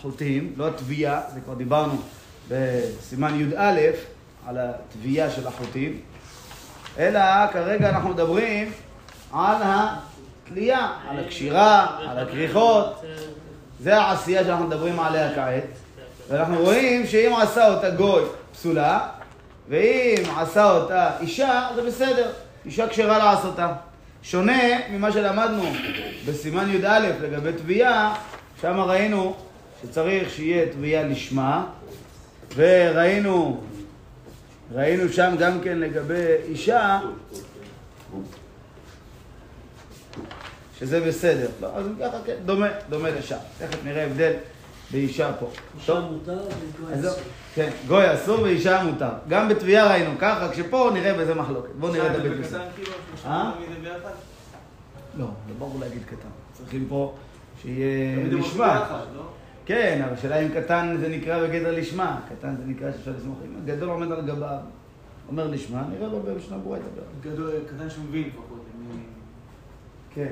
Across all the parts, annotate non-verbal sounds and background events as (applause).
החוטים, לא התביעה, זה כבר דיברנו בסימן י"א על התביעה של החוטים, אלא כרגע אנחנו מדברים על התלייה, על הקשירה, על הכריכות, זה העשייה שאנחנו מדברים עליה כעת, ואנחנו רואים שאם עשה אותה גוי פסולה, ואם עשה אותה אישה, זה בסדר, אישה כשרה לעשותה. שונה ממה שלמדנו בסימן י"א לגבי תביעה, שם ראינו שצריך שיהיה תביעה לשמה, וראינו ראינו שם גם כן לגבי אישה, שזה בסדר. לא, אז ככה כן, דומה, דומה לשם. תכף נראה הבדל באישה פה. אישה מותר וגוי אז אסור. כן, גוי אסור ואישה מותר. גם בתביעה ראינו ככה, כשפה נראה בזה מחלוקת. בואו נראה את הבית יוסף. קטן כאילו, אה? לא, זה ברור להגיד קטן. צריכים פה שיהיה תמיד הם הולכים נשמע. כן, אבל השאלה אם קטן זה נקרא בגדר לשמה. קטן זה נקרא שאפשר לסמוך. אם הגדול עומד על גביו, אומר לשמה, נראה לו במשנה ברורה את הדבר. גדול, קטן שמבין לפחות. כן,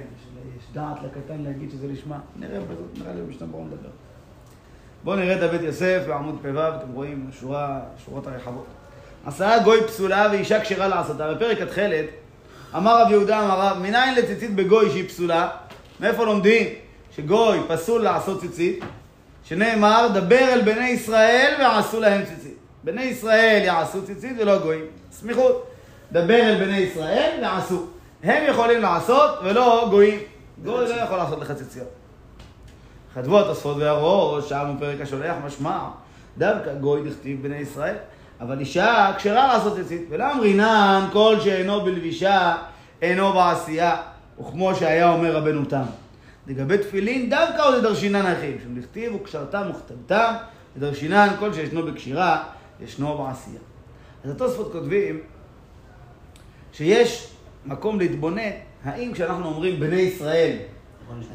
יש- דעת לקטן להגיד שזה לשמה. נראה בזאת, נראה לי במשנה ברורה נדבר. בואו נראה את הבית יוסף בעמוד פ"ו, אתם רואים שורה, שורות הרחבות. עשרה גוי פסולה ואישה כשרה לעשותה. בפרק התכלת אמר רב יהודה אמר רב, מנין לציצית בגוי שהיא פסולה? מאיפה לומדים שגוי פסול לעשות ציצית? שנאמר, דבר אל בני ישראל ועשו להם ציצית. בני ישראל יעשו ציצית ולא גויים. סמיכות. דבר אל בני ישראל ועשו. הם יכולים לעשות ולא גויים. גוי לא יכול לעשות לך ציציות. כתבו התוספות והראש, שאלנו פרק השולח, משמע, דווקא גוי דכתיב בני ישראל, אבל אישה כשרה לעשות ציצית, ולא אמרינן כל שאינו בלבישה, אינו בעשייה, וכמו שהיה אומר רבנו תם. לגבי תפילין, דווקא עוד דרשינן אחים, שם דכתיב וקשרתם וכתבתם, ודרשינן כל שישנו בקשירה, ישנו בעשייה. אז התוספות כותבים שיש מקום להתבונן, האם כשאנחנו אומרים בני ישראל,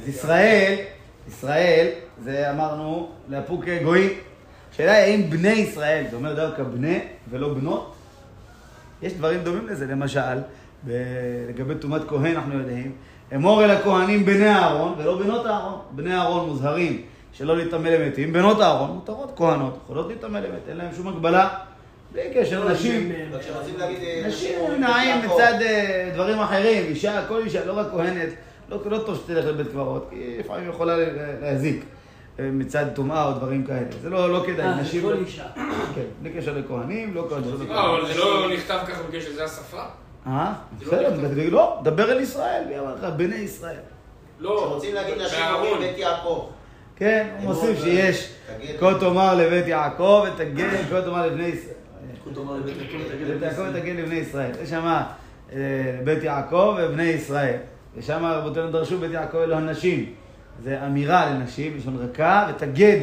אז ישראל, ישראל, זה אמרנו, לאפוק גויים. השאלה היא האם בני ישראל, זה אומר דווקא בני ולא בנות? יש דברים דומים לזה, למשל, ב- לגבי טומאת כהן אנחנו יודעים, אמור אל הכהנים בני אהרון ולא בנות אהרון. בני אהרון מוזהרים שלא להיטמא למתים, בנות אהרון מותרות, כהנות, יכולות להיטמא למת, אין להם שום הגבלה. בלי קשר, נשים, להגיד... אה, נשים אה, נמנעים יעקב, מצד אה, דברים אחרים, אישה, כל אישה, לא רק כהנת, לא, לא טוב שתלך לבית קברות, כי לפעמים יכולה לה- להזיק אה, מצד טומאה או דברים כאלה. זה לא, לא כדאי, אה, זה נשים... כל אישה. כן, בלי קשר לכהנים, לא כהנים. לא לא, אבל. זה לא נכתב ככה בגלל שזה השפה? אה? זה לא בסדר. זה- לא, דבר אל ישראל, מי אמר לך? בני ישראל. לא. כשרוצים להגיד. אומרים בית יעקב. כן, הוא מוסיף ו- שיש. כה תאמר לבית יעקב ותגן כה תאמר לבני ישראל. זכות אומר לבית יעקב בית. ותגן לבני ישראל. יש שם אה, בית יעקב ובני ישראל. ושם רבותינו דרשו בית יעקב אלו הנשים. זה אמירה לנשים, לשון רכה, ותגד,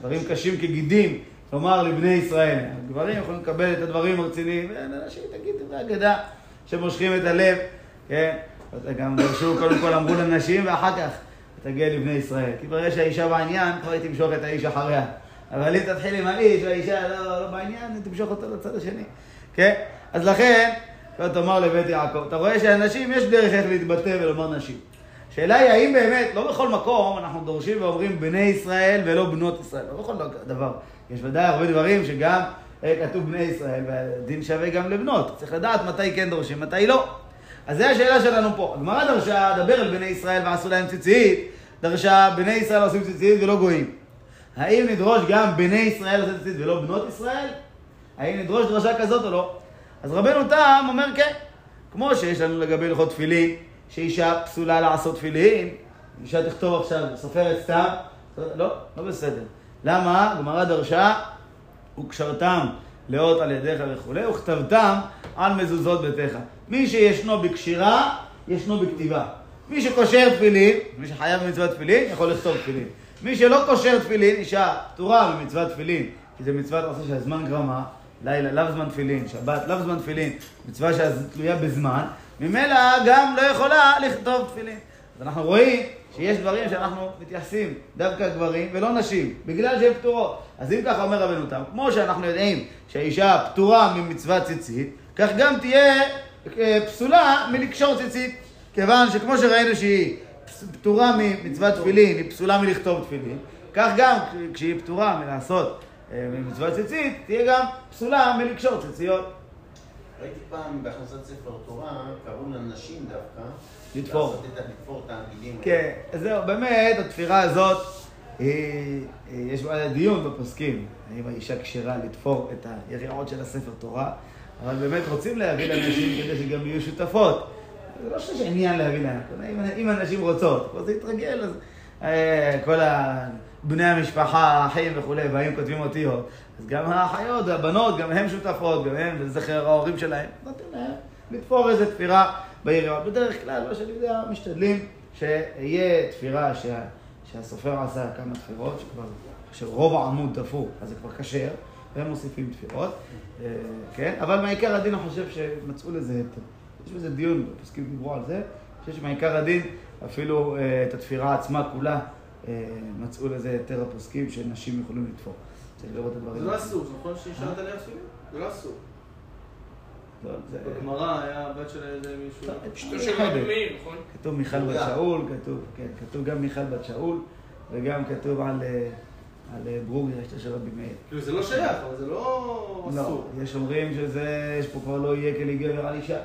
דברים קשים כגידים, לומר לבני ישראל. הגברים יכולים לקבל את הדברים הרציניים, ואנשים תגיד דברי אגדה שמושכים את הלב, כן? גם דרשו, קודם כל אמרו לנשים, ואחר כך תגיע לבני ישראל. כי ברגע שהאישה בעניין, כבר היא תמשוך את האיש אחריה. אבל אם תתחיל עם האיש והאישה לא, לא בעניין, היא תמשוך אותו לצד השני. כן? אז לכן, לא תאמר לבית יעקב. אתה רואה שאנשים, יש דרך איך להתבטא ולומר נשים. השאלה היא האם באמת, לא בכל מקום אנחנו דורשים ואומרים בני ישראל ולא בנות ישראל. לא בכל דבר. יש ודאי הרבה דברים שגם כתוב בני ישראל, והדין שווה גם לבנות. צריך לדעת מתי כן דורשים, מתי לא. אז זו השאלה שלנו פה. הגמרא דרשה, דבר אל בני ישראל ועשו להם ציצית, דרשה בני ישראל עושים ציצית ולא גויים. האם נדרוש גם בני ישראל עושים ציצית ולא בנות ישראל? האם נדרוש דרשה כזאת או לא? אז רבנו תם אומר כן. כמו שיש לנו לגבי הלכות תפילין, שאישה פסולה לעשות תפילין, אישה תכתוב עכשיו, סופרת סתם, לא, לא בסדר. למה? גמרא דרשה, וקשרתם לאות על ידיך וכולי, וכתבתם על מזוזות ביתך. מי שישנו בקשירה, ישנו בכתיבה. מי שקושר תפילין, מי שחייב במצוות תפילין, יכול לכתוב תפילין. מי שלא קושר תפילין, אישה פטורה ממצוות תפילין, כי זה מצוות עושה של זמן גרמה, לילה לאו זמן תפילין, שבת לאו זמן תפילין, מצווה שתלויה בזמן, ממילא גם לא יכולה לכתוב תפילין. אז אנחנו רואים שיש דברים שאנחנו מתייחסים דווקא גברים ולא נשים, בגלל שהן פטורות. אז אם ככה אומר רבנו תם, כמו שאנחנו יודעים שהאישה פטורה ממצוות ציצית, כך גם תהיה אה, פסולה מלקשור ציצית. כיוון שכמו שראינו שהיא פטורה ממצוות תפילין, היא פסולה מלכתוב תפילין, כך גם כש- כשהיא פטורה מלעשות אה, מצוות ציצית, תהיה גם פסולה מלקשור ציציות. ראיתי פעם בהכנסת ספר תורה, קראו לנשים דווקא. לתפור. לתפור את הגידים. כן, אז זהו, באמת, התפירה הזאת, היא- היא- יש בה דיון בפוסקים, האם האישה כשרה לתפור את היריעות של הספר תורה, אבל באמת רוצים להביא לנשים כדי שגם יהיו שותפות. זה לא שיש עניין להביא להן, אם, אם הנשים רוצות, פה זה יתרגל, אז אה, כל ה- בני המשפחה, האחים וכולי, באים כותבים אותיות, אז גם האחיות, הבנות, גם הן שותפות, גם הן, לזכר ההורים שלהם, נותנים להם לתפור איזה תפירה ביריעות. בדרך כלל, מה שאני יודע, משתדלים שיהיה תפירה שה, שהסופר עשה כמה תפירות, שכבר, שרוב העמוד תפור, אז זה כבר כשר, והם מוסיפים תפירות, אה, כן? אבל מעיקר הדין אני חושב שמצאו לזה היתר. יש בזה דיון, הפוסקים דיברו על זה, אני חושב שמעיקר הדין, אפילו אה, את התפירה עצמה כולה, מצאו לזה היתר הפוסקים שנשים יכולים לתפור. צריך לראות את הדברים. זה לא. אסור, זה נכון שאישה עליה אסורים? זה לא אסור. לא, זה- בגמרא היה הבת של איזה מישהו. לא, אשתו של רבי מאיר, נכון? כתוב מיכל בת שאול, כתוב, כן, כתוב גם מיכל בת שאול, וגם כתוב על, אה, על אה, ברוגיה, אשתו של רבי מאיר. כאילו זה לא שייך, אבל זה לא לא, אסור. יש אומרים שזה, יש פה כבר לא יהיה כלי גבר על אישה.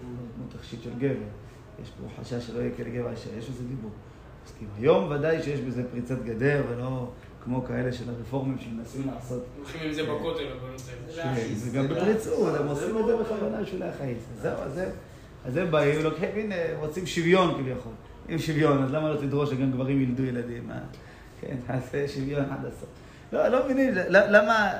כמו תכשיט של גבר. יש פה חשש שלא יהיה כלי גבר על אישה, יש איזה דיבור. מסכים. היום ודאי שיש בזה פריצת גדר, ולא כמו כאלה של הרפורמים שמנסים לעשות. הולכים עם זה בכותל, אבל זה... כן, זה גם בפריצות, הם עושים את זה בכוונה בשביל החיים. אז זהו, אז זה- אז הם באים, לוקחים, הנה, רוצים שוויון כביכול. אם שוויון, אז למה לא תדרוש שגם גברים ילדו ילדים? כן, תעשה שוויון עד הסוף. לא, לא מבינים, למה...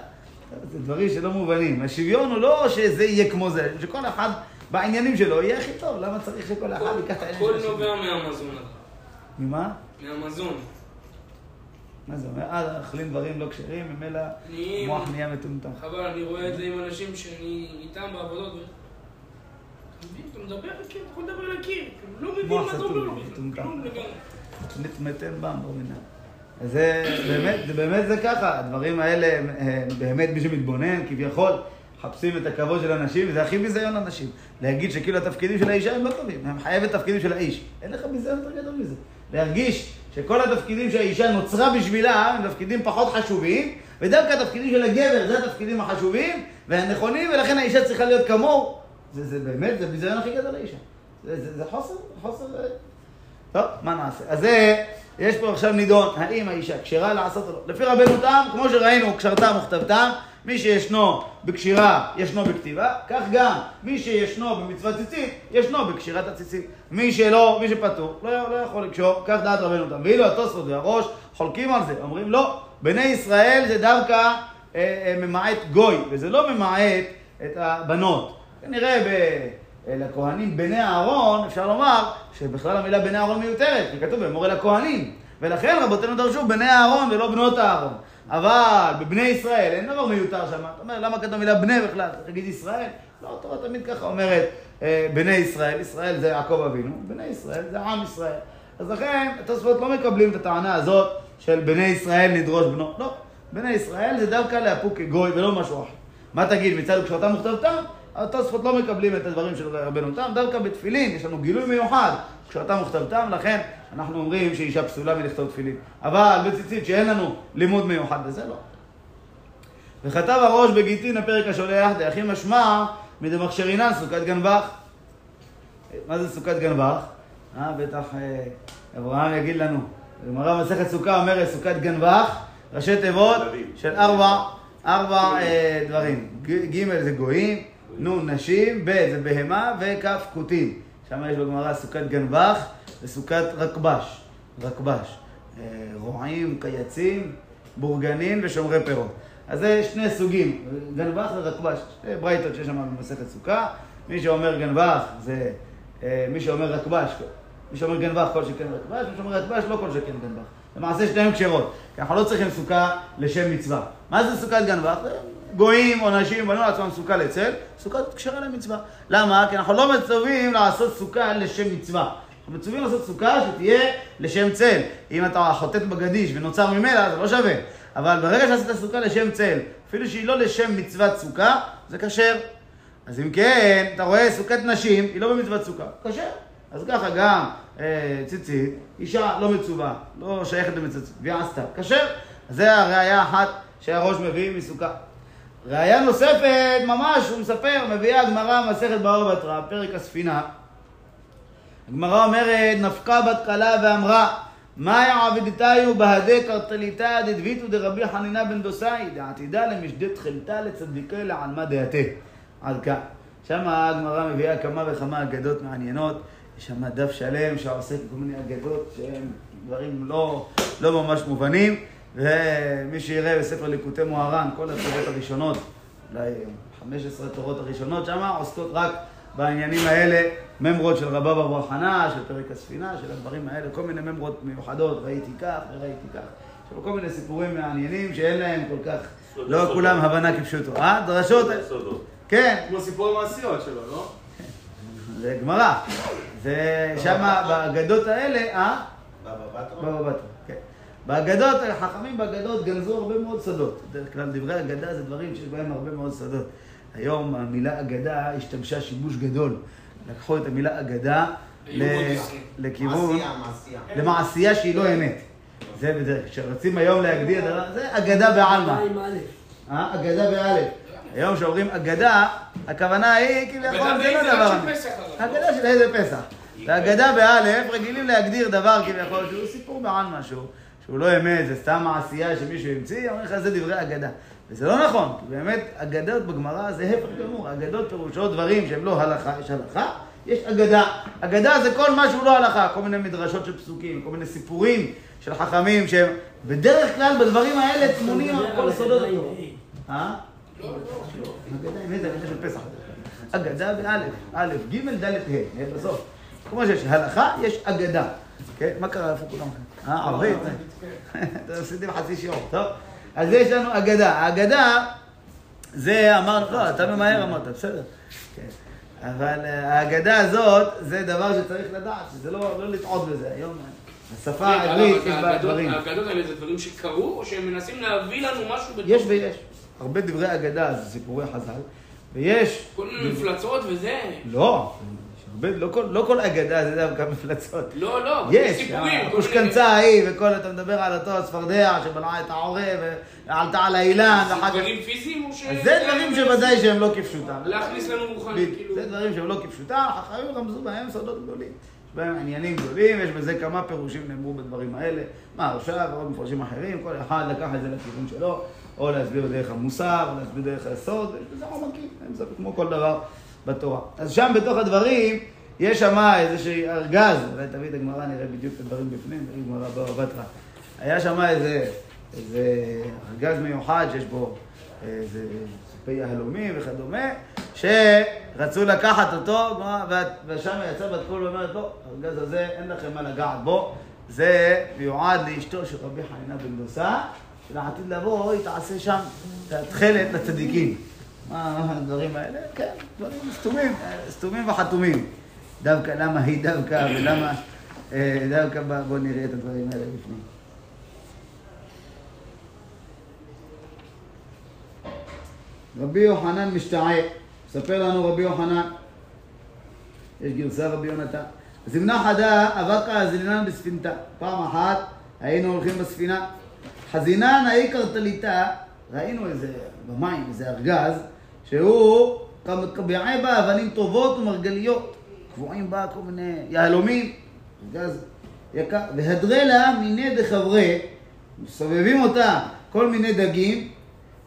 זה דברים שלא מובנים. השוויון הוא לא שזה יהיה כמו זה, שכל אחד בעניינים שלו יהיה הכי טוב. למה צריך שכל אחד ייקח את העניין הכל של השני? נובע מהמזון. ממה? מהמזון. מה זה אומר? אה, אוכלים דברים לא כשרים, ממילא. המוח נהיה מטומטם. חבל, אני רואה את זה עם אנשים שאני איתם בעבודות. אתה מבין? אתה מדבר לקיר, אתה יכול לדבר לקיר. כאילו, לא מבין מה אטום, אומר לו בכלל. מטומטם. כלום לגמרי. זה באמת, זה באמת זה ככה, הדברים האלה, באמת מי שמתבונן, כביכול, מחפשים את הכבוד של הנשים, וזה הכי ביזיון לנשים. להגיד שכאילו התפקידים של האישה הם לא טובים, הם חייב את התפקידים של האיש. אין לך ביזיון יותר גדול מזה. להרגיש שכל התפקידים שהאישה נוצרה בשבילה הם תפקידים פחות חשובים, ודווקא התפקידים של הגבר זה התפקידים החשובים והנכונים, ולכן האישה צריכה להיות כמוהו. זה, זה באמת, זה ביזיון הכי גדול לאישה. זה, זה, זה חוסר, חוסר... אה, טוב, מה נעשה? אז זה, יש פה עכשיו נידון, האם האישה כשרה לעשות או לא. לפי רבנו תם, כמו שראינו, קשרתם וכתבתם, מי שישנו בקשירה, ישנו בכתיבה, כך גם מי שישנו במצוות ציצית, ישנו בקשירת הציצית. מי שלא, מי שפטור, לא, לא יכול לקשור, כך דעת רבנו תם. ואילו התוספות והראש חולקים על זה, אומרים לא, בני ישראל זה דווקא אה, אה, ממעט גוי, וזה לא ממעט את הבנות. כנראה ב... לכהנים בני אהרון, אפשר לומר שבכלל המילה בני אהרון מיותרת, כי כתוב במורה לכהנים. ולכן רבותינו דרשו בני אהרון ולא בנות אהרון. אבל בבני ישראל אין דבר מיותר שם. אתה אומר, למה כתוב מילה בני בכלל? צריך להגיד ישראל? לא, התורה תמיד ככה אומרת אה, בני ישראל. ישראל זה יעקב אבינו, בני ישראל זה עם ישראל. אז לכן התוספות לא מקבלים את הטענה הזאת של בני ישראל נדרוש בנו. לא, בני ישראל זה דווקא לאפוק כגוי ולא משהו אחר. מה תגיד, מצד וקשרתם וכתבתם? התוספות לא מקבלים את הדברים של רבנו תם, דווקא בתפילין יש לנו גילוי מיוחד, כשאתם וכתבתם, לכן אנחנו אומרים שאישה פסולה מלכתוב תפילין. אבל בציצית שאין לנו לימוד מיוחד בזה, לא. וכתב הראש בגיטין הפרק השולח, דאחי משמע מדמכשירינן סוכת גנבך. מה זה סוכת גנבך? אה, בטח אה, אברהם יגיד לנו. גמרא מסכת סוכה אומרת סוכת גנבך, ראשי תיבות של ארבע, ארבע אה, דברים. ג' זה גויים, נ' נשים, ב' זה בהמה וכ' כותים. שם יש בגמרא סוכת גנבך וסוכת רקבש. רקבש. אה, רועים, קייצים, בורגנין ושומרי פירות. אז זה שני סוגים, גנבך ורקבש. שתי ברייתות שיש שם במסכת סוכה. מי שאומר גנבך זה אה, מי שאומר רקבש. מי שאומר גנבך כל שכן רקבש, מי שאומר רקבש לא כל שכן גנבך. למעשה שניהם כשרות, כי אנחנו לא צריכים סוכה לשם מצווה. מה זה סוכת גנבך? זה גויים או נשים בנו לעצמם סוכה לצל, סוכת כשרה למצווה. למה? כי אנחנו לא מצווים לעשות סוכה לשם מצווה. מצווים לעשות סוכה שתהיה לשם צל. אם אתה חוטט בגדיש ונוצר ממנה, זה לא שווה. אבל ברגע שעשית סוכה לשם צל, אפילו שהיא לא לשם מצוות סוכה, זה כשר. אז אם כן, אתה רואה סוכת נשים, היא לא במצוות סוכה, כשר. אז ככה גם אה, ציצית, אישה לא מצווה, לא שייכת למצצית, והיא עשתה, כשר. אז זה הראייה אחת שהראש מביא מסוכה. ראייה נוספת, ממש, הוא מספר, מביאה הגמרא מסכת בבא בתרא, פרק הספינה. הגמרא אומרת, נפקה בת כלה ואמרה, מאי עבדתיו בהדי קרטליתא דדביתו דרבי חנינא בן דוסאי, דעתידה למשדי תחילתא לצדיקי לעלמא דעתה. עד כאן. שם הגמרא מביאה כמה וכמה אגדות מעניינות. יש שם דף שלם שעוסק בכל מיני אגדות שהם דברים לא, לא ממש מובנים. ומי שיראה בספר ליקוטי מוהר"ן, כל התורות הראשונות, אולי 15 תורות הראשונות שם, עוסקות רק בעניינים האלה, ממרות של רבא בר חנה, של פרק הספינה, של הדברים האלה, כל מיני ממרות מיוחדות, ראיתי כך וראיתי כך. יש פה כל מיני סיפורים מעניינים שאין להם כל כך, לא כולם הבנה כפשוטו. אה? דרשות, כן, כמו סיפור המעשיות שלו, לא? זה גמרא. זה שמה, באגדות האלה, אה? בבא בתרא? בבא בתרא, כן. באגדות, החכמים באגדות גנזו הרבה מאוד שדות. בדרך כלל דברי אגדה זה דברים שיש בהם הרבה מאוד שדות. היום המילה אגדה השתמשה שימוש גדול. לקחו את המילה אגדה ל- לכיוון, מעשייה, מעשייה. למעשייה שהיא לא אמת. זה בדרך כלל, כשרוצים היום להגדיר זה אגדה בעלמא. אה? אגדה באלף. היום כשאומרים אגדה, הכוונה היא כביכול אגדה זה לא זה דבר. אבל. אגדה של איזה פסח. והאגדה באלף רגילים להגדיר דבר כביכול שהוא סיפור מעל משהו, שהוא לא אמת, זה סתם מעשייה שמישהו המציא, אומרים לך זה דברי אגדה. וזה לא נכון, כי באמת אגדות בגמרא זה הפך גמור, אגדות פירושו דברים שהם לא הלכה, יש הלכה, יש אגדה. אגדה זה כל מה שהוא לא הלכה, כל מיני מדרשות של פסוקים, כל מיני סיפורים של חכמים שהם בדרך כלל בדברים האלה טמונים כל סודות התורה. אה? לא, לא. אגדה איזה אגדה של פסח. אגדה באלף, א', ג', ד', ה', בסוף. כמו שיש הלכה, יש אגדה. כן? מה קרה? איפה כולם? אה, ערבית? אתם עשיתם חצי שיעור, טוב? אז יש לנו אגדה. האגדה, זה אמרנו, לא, אתה ממהר אמרת, בסדר. כן. אבל אה, האגדה הזאת, זה דבר שצריך לדעת, שזה לא לא לטעות בזה. היום, השפה רגע, העברית, יש בה דברים. האגדות האלה זה דברים שקרו, או שהם מנסים להביא לנו משהו בתוך... יש ויש. הרבה דברי אגדה זה סיפורי חז"ל, ויש... כל מיני מפלצות וזה. לא, לא כל, לא כל אגדה זה דווקא מפלצות. לא, לא, יש, סיפורים. כל מיני- אושקנצה ההיא וכל, אתה מדבר על אותו הצפרדע שבלעה את העורב ועלתה על האילן זה ואחר כך... דברים פיזיים או ש... זה דברים שוודאי שהם לא כפשוטם. להכניס לנו בדיוק, כאילו. זה דברים שהם לא כפשוטם, החכמים רמזו בהם סודות גדולים. יש בהם עניינים גדולים, יש בזה כמה פירושים נאמרו בדברים האלה. מה, עכשיו ועוד מפרשים אחרים, כל אחד לקח את זה לכיוון שלו, או להסביר דרך המוסר, או להסביר דרך היסוד, יש בזה עומקים, כמו כל דבר בתורה. אז שם בתוך הדברים, יש שם איזשהו ארגז, אולי תביא את הגמרא, נראה בדיוק את הדברים בפנים, תביא גמרא בבא בתרא. היה שם איזה, איזה ארגז מיוחד שיש בו איזה סופי יהלומים וכדומה, שרצו לקחת אותו, ושם יצא בת קול ואומרת, לא, הארגז הזה, אין לכם מה לגעת בו, זה מיועד לאשתו של רבי חנינה בן דוסה, שלעתיד לבוא היא תעשה שם תכלת לצדיקים. הדברים האלה? כן, דברים סתומים, סתומים וחתומים. דווקא, למה היא דווקא ולמה אה, דווקא, בואו נראה את הדברים האלה בפנים. רבי יוחנן משתעה, מספר לנו רבי יוחנן, יש גרסה רבי יונתן. זמנה חדה אבקה זלינן בספינתה. פעם אחת היינו הולכים בספינה. חזינן האי קרטליתה, ראינו איזה, במים, איזה ארגז, שהוא קביעי בה אבנים טובות ומרגליות. קבועים בה כל מיני יהלומים, ארגז יקר. והדרה לה מיני דחברי, מסובבים אותה כל מיני דגים,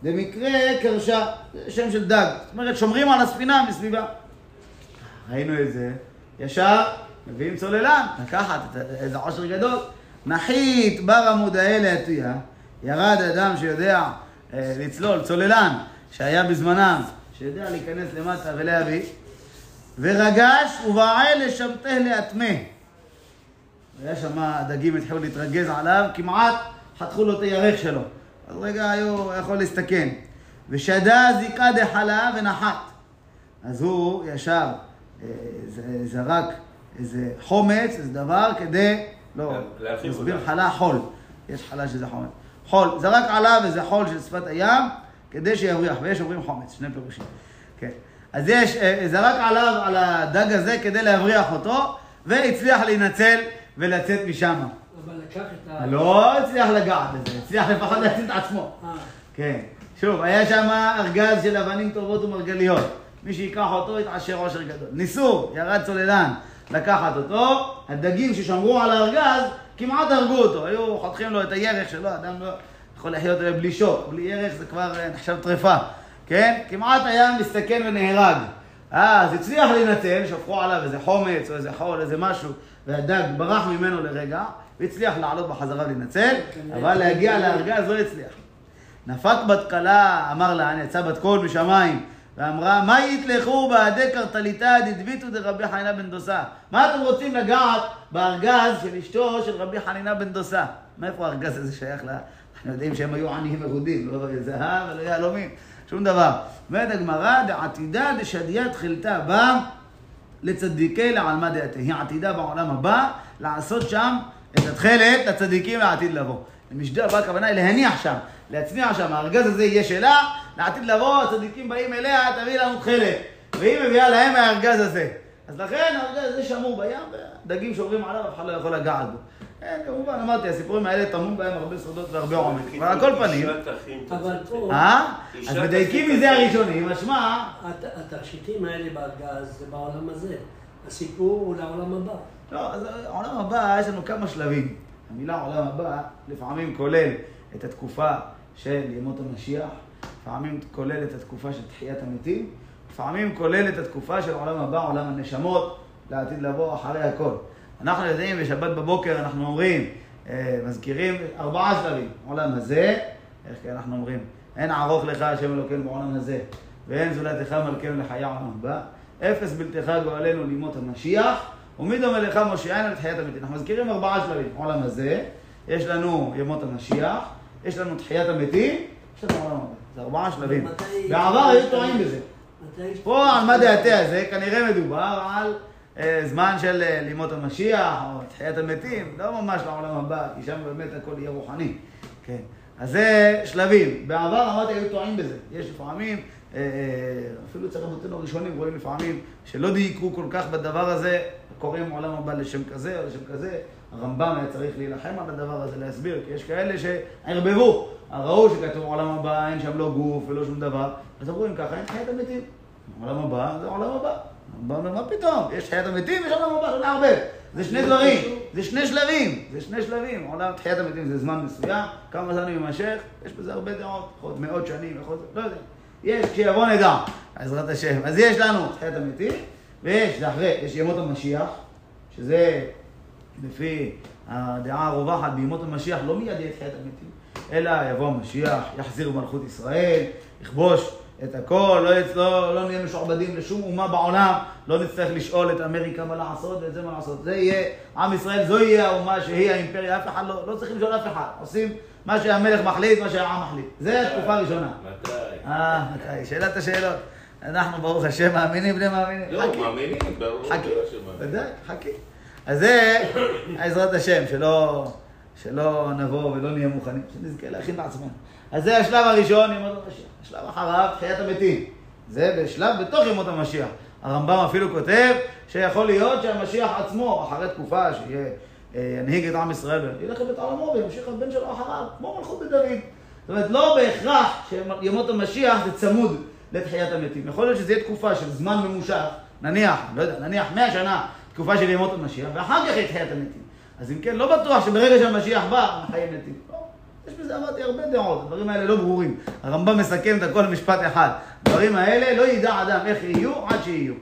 במקרה קרשה, זה שם של דג. זאת אומרת, שומרים על הספינה מסביבה. ראינו את זה, ישר מביאים צוללן, לקחת איזה עושר גדול. נחית בר עמודאי להתויה, ירד אדם שיודע אה, לצלול, צוללן, שהיה בזמנם, שיודע להיכנס למטה ולהביא, ורגש ובעל לשבתה להטמא. היה שם, הדגים התחילו להתרגז עליו, כמעט חתכו לו את הירך שלו. אז רגע היו, יכול להסתכן. ושדה זיקה דחלה ונחת. אז הוא ישר אה, זרק איזה חומץ, איזה דבר, כדי, לא, מסביר אותה. חלה חול. יש חלה שזה חומץ. חול, זרק עליו איזה חול של שפת הים, כדי שיבריח, ויש אומרים חומץ, שני פירושים. כן. אז יש, אה, זרק עליו, על הדג הזה, כדי להבריח אותו, והצליח להינצל ולצאת משם. אבל לקח את ה... לא הצליח לגעת בזה, הצליח לפחות להציל את עצמו. אה, כן. שוב, היה שם ארגז של אבנים טובות ומרגליות. מי שייקח אותו יתעשר עושר גדול. ניסו, ירד צוללן לקחת אותו, הדגים ששמרו על הארגז כמעט הרגו אותו. היו חותכים לו את הירך שלו, אדם לא יכול לחיות בלי שוק. בלי ירך זה כבר אה, נחשב טרפה. כן? כמעט היה מסתכן ונהרג. אז הצליח להינצל, שפכו עליו איזה חומץ או איזה חול, איזה משהו, והדג ברח ממנו לרגע, והצליח לעלות בחזרה ולהינצל, אבל להגיע לארגז לא הצליח. נפק בת כלה, אמר לה, יצא בת קול משמיים, ואמרה, מה יתלכו בעדי קרטליתא דדביתו דרבי חנינה בן דוסה? מה אתם רוצים לגעת בארגז של אשתו של רבי חנינה בן דוסה? מאיפה הארגז הזה שייך יודעים שהם היו עניים מרודים, לא זהב ולא יהלומים, שום דבר. אומרת הגמרא, דעתידה דשדיה תחילתה בה לצדיקי לעלמא דעתה. היא עתידה בעולם הבא לעשות שם את התכלת לצדיקים לעתיד לבוא. למשדר הבא הכוונה היא להניח שם, להצניע שם, הארגז הזה יהיה שלה, לעתיד לבוא, הצדיקים באים אליה, תביא לנו תכלת. והיא מביאה להם מהארגז הזה. אז לכן הארגז הזה שמור בים, ודגים שעוברים עליו, אף אחד לא יכול לגעת בו. כן, כמובן, אמרתי, הסיפורים האלה טמון בהם הרבה סודות והרבה עומק. אבל על כל פנים, אבל. פה, אה? אז מדייקים מזה. הראשונים, משמע, הת- התכשיטים האלה בארגז זה בעולם הזה. הסיפור הוא לעולם הבא. לא, אז העולם הבא, יש לנו כמה שלבים. המילה עולם הבא לפעמים כולל את התקופה של ימות המשיח, לפעמים כולל את התקופה של תחיית המתים, לפעמים כולל את התקופה של עולם הבא, עולם הנשמות, לעתיד לבוא אחרי הכל. אנחנו יודעים, בשבת בבוקר אנחנו אומרים, אה, מזכירים ארבעה שלבים. עולם הזה, איך כן אנחנו אומרים? אין ערוך לך השם אלוקינו בעולם הזה, ואין זולתך מלכנו לחיי העולם הבא. אפס בלתך גואלנו לימות המשיח, ומי דומה לך מושיענו לתחיית המתים. אנחנו מזכירים ארבעה שלבים. עולם הזה, יש לנו ימות המשיח, יש לנו תחיית המתים, יש לנו עולם הבא. זה ארבעה שלבים. בעבר היו טועים בזה. פה על מה דעתי הזה, כנראה מדובר על זמן של אה, לימות המשיח, או תחיית המתים, לא ממש לעולם הבא, כי שם באמת הכל יהיה רוחני. כן. אז זה שלבים. בעבר אמרתי, היו טועים בזה. יש לפעמים, אה, אה, אפילו אצל רבותינו הראשונים, רואים לפעמים שלא דייקו כל כך בדבר הזה, קוראים עולם הבא לשם כזה או לשם כזה. הרמב"ם היה צריך להילחם על הדבר הזה, להסביר, כי יש כאלה שערבבו. ראו שכתוב עולם הבא, אין שם לא גוף ולא שום דבר, אז אמרו אם ככה, אין תחיית המתים. עולם הבא זה עולם הבא. הרמב"ם אומר, מה פתאום? יש תחיית המתים, יש עולם הבא, לא נערבב. זה שני דברים, זה שני שלבים, זה שני שלבים. עולם תחיית המתים זה זמן מסוים, כמה זמן הוא יימשך, יש בזה הרבה דעות, להיות מאות שנים, לא יודע. יש, כשיבוא נדע, בעזרת השם. אז יש לנו תחיית המתים, ויש, זה אחרי, יש ימות המשיח, שזה לפי הדעה הרווחת בימות המשיח, לא מיד יהיה תחיית המתים, אלא יבוא המשיח, יחזיר מלכות ישראל, יכבוש את הכל, לא, לא, לא נהיה משועבדים לשום אומה בעולם, לא נצטרך לשאול את אמריקה מה לעשות ואת זה מה לעשות. זה יהיה, עם ישראל, זו יהיה האומה שהיא האימפריה, אף אחד לא, לא צריך לשאול אף אחד. עושים מה שהמלך מחליט, מה שהעם מחליט. זה התקופה הראשונה. מתי? אה, מתי? שאלת השאלות. אנחנו, ברוך השם, מאמינים בני מאמינים. לא, חכי. מאמינים, ברור. חכי, זה לא שמאמינים. ודאי, חכי. אז זה עזרת השם, שלא, שלא נבוא ולא נהיה מוכנים, שנזכה להכין את עצמנו. אז זה השלב הראשון, ימות המשיח. השלב אחריו, תחיית המתים. זה בשלב בתוך ימות המשיח. הרמב"ם אפילו כותב שיכול להיות שהמשיח עצמו, אחרי תקופה שיהיה, אה, את עם ישראל, ילך לבית עולמו וימשיך הבן שלו אחריו, כמו מלכות בית. זאת אומרת, לא בהכרח שימות המשיח זה צמוד לתחיית המתים. יכול להיות שזה יהיה תקופה של זמן ממושך, נניח, לא יודע, נניח 100 שנה, תקופה של ימות המשיח, ואחר כך יהיה תחיית המתים. אז אם כן, לא בטוח שברגע שהמשיח בא, החיים מתים. יש בזה, אמרתי, הרבה דעות, הדברים האלה לא ברורים. הרמב"ם מסכם את הכל במשפט אחד. הדברים האלה, לא ידע אדם איך יהיו עד שיהיו.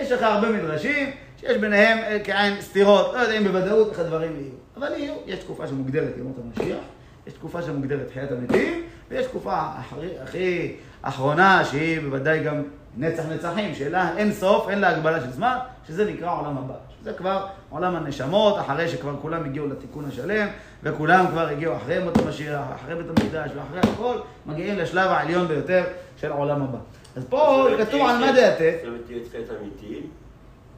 יש לך הרבה מדרשים שיש ביניהם אה, כעין סתירות, לא יודעים בוודאות איך הדברים יהיו. אבל יהיו, יש תקופה שמוגדרת ימות המשיח, יש תקופה שמוגדרת תחיית המתים, ויש תקופה הכי, הכי אחרונה, שהיא בוודאי גם נצח נצחים, שאלה אין סוף, אין לה הגבלה של זמן, שזה נקרא עולם הבא. שזה כבר עולם הנשמות, אחרי שכבר כולם הגיעו לתיקון השלם, וכולם כבר הגיעו אחרי מות המשיח, אחרי בית המקדש, ואחרי הכל, מגיעים לשלב העליון ביותר של העולם הבא. אז פה כתוב על מה דעתך. זאת אומרת, תהיה תחיית המתים,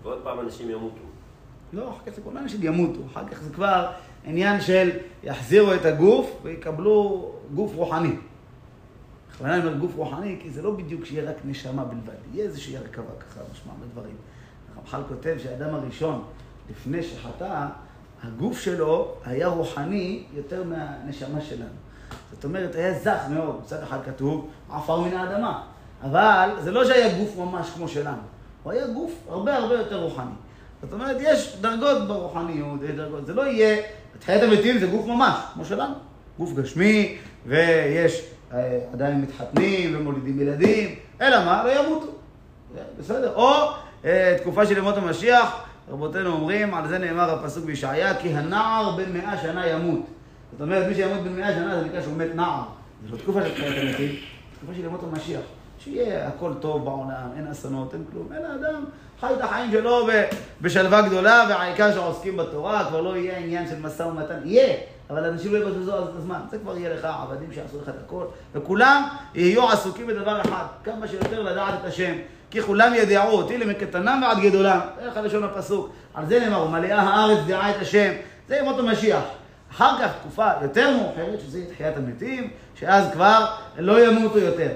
ועוד פעם אנשים ימותו. לא, אחר כך זה כולם שימותו, אחר כך זה כבר עניין של יחזירו את הגוף ויקבלו גוף רוחני. בכוונה אני אומר גוף רוחני, כי זה לא בדיוק שיהיה רק נשמה בלבד, יהיה איזושהי הרכבה ככה, משמע בדברים. הרמח"ל כותב שהאדם הראשון לפני שחטא, הגוף שלו היה רוחני יותר מהנשמה שלנו. זאת אומרת, היה זך מאוד. מצד אחד כתוב, עפר מן האדמה. אבל זה לא שהיה גוף ממש כמו שלנו. הוא היה גוף הרבה הרבה יותר רוחני. זאת אומרת, יש דרגות ברוחניות, יש דרגות. זה לא יהיה, תחיית המתים זה גוף ממש, כמו שלנו. גוף גשמי, ויש אה, עדיין מתחתנים ומולידים ילדים, אלא מה? לא ימותו. בסדר. או תקופה של ימות המשיח, רבותינו אומרים, על זה נאמר הפסוק בישעיה, כי הנער בן מאה שנה ימות. זאת אומרת, מי שימות בן מאה שנה זה נקרא שהוא מת נער. זה לא תקופה של תקופה של ימות המשיח. שיהיה הכל טוב בעולם, אין אסונות, אין כלום, אין האדם חי את החיים שלו בשלווה גדולה, והעיקר שעוסקים בתורה, כבר לא יהיה עניין של משא ומתן, יהיה, אבל אנשים לא יבזבזו אז את הזמן, זה כבר יהיה לך עבדים שיעשו לך את הכל, וכולם יהיו עסוקים בדבר אחד, כמה שיותר לדעת את השם, כי כולם ידעו אותי למקטנם ועד גדולם, איך הלשון הפסוק, על זה נאמר, ומלאה הארץ דעה את השם, זה ימות המשיח. אחר כך, תקופה יותר מאוחרת, שזה תחיית המתים, שאז כבר לא ימותו יותר.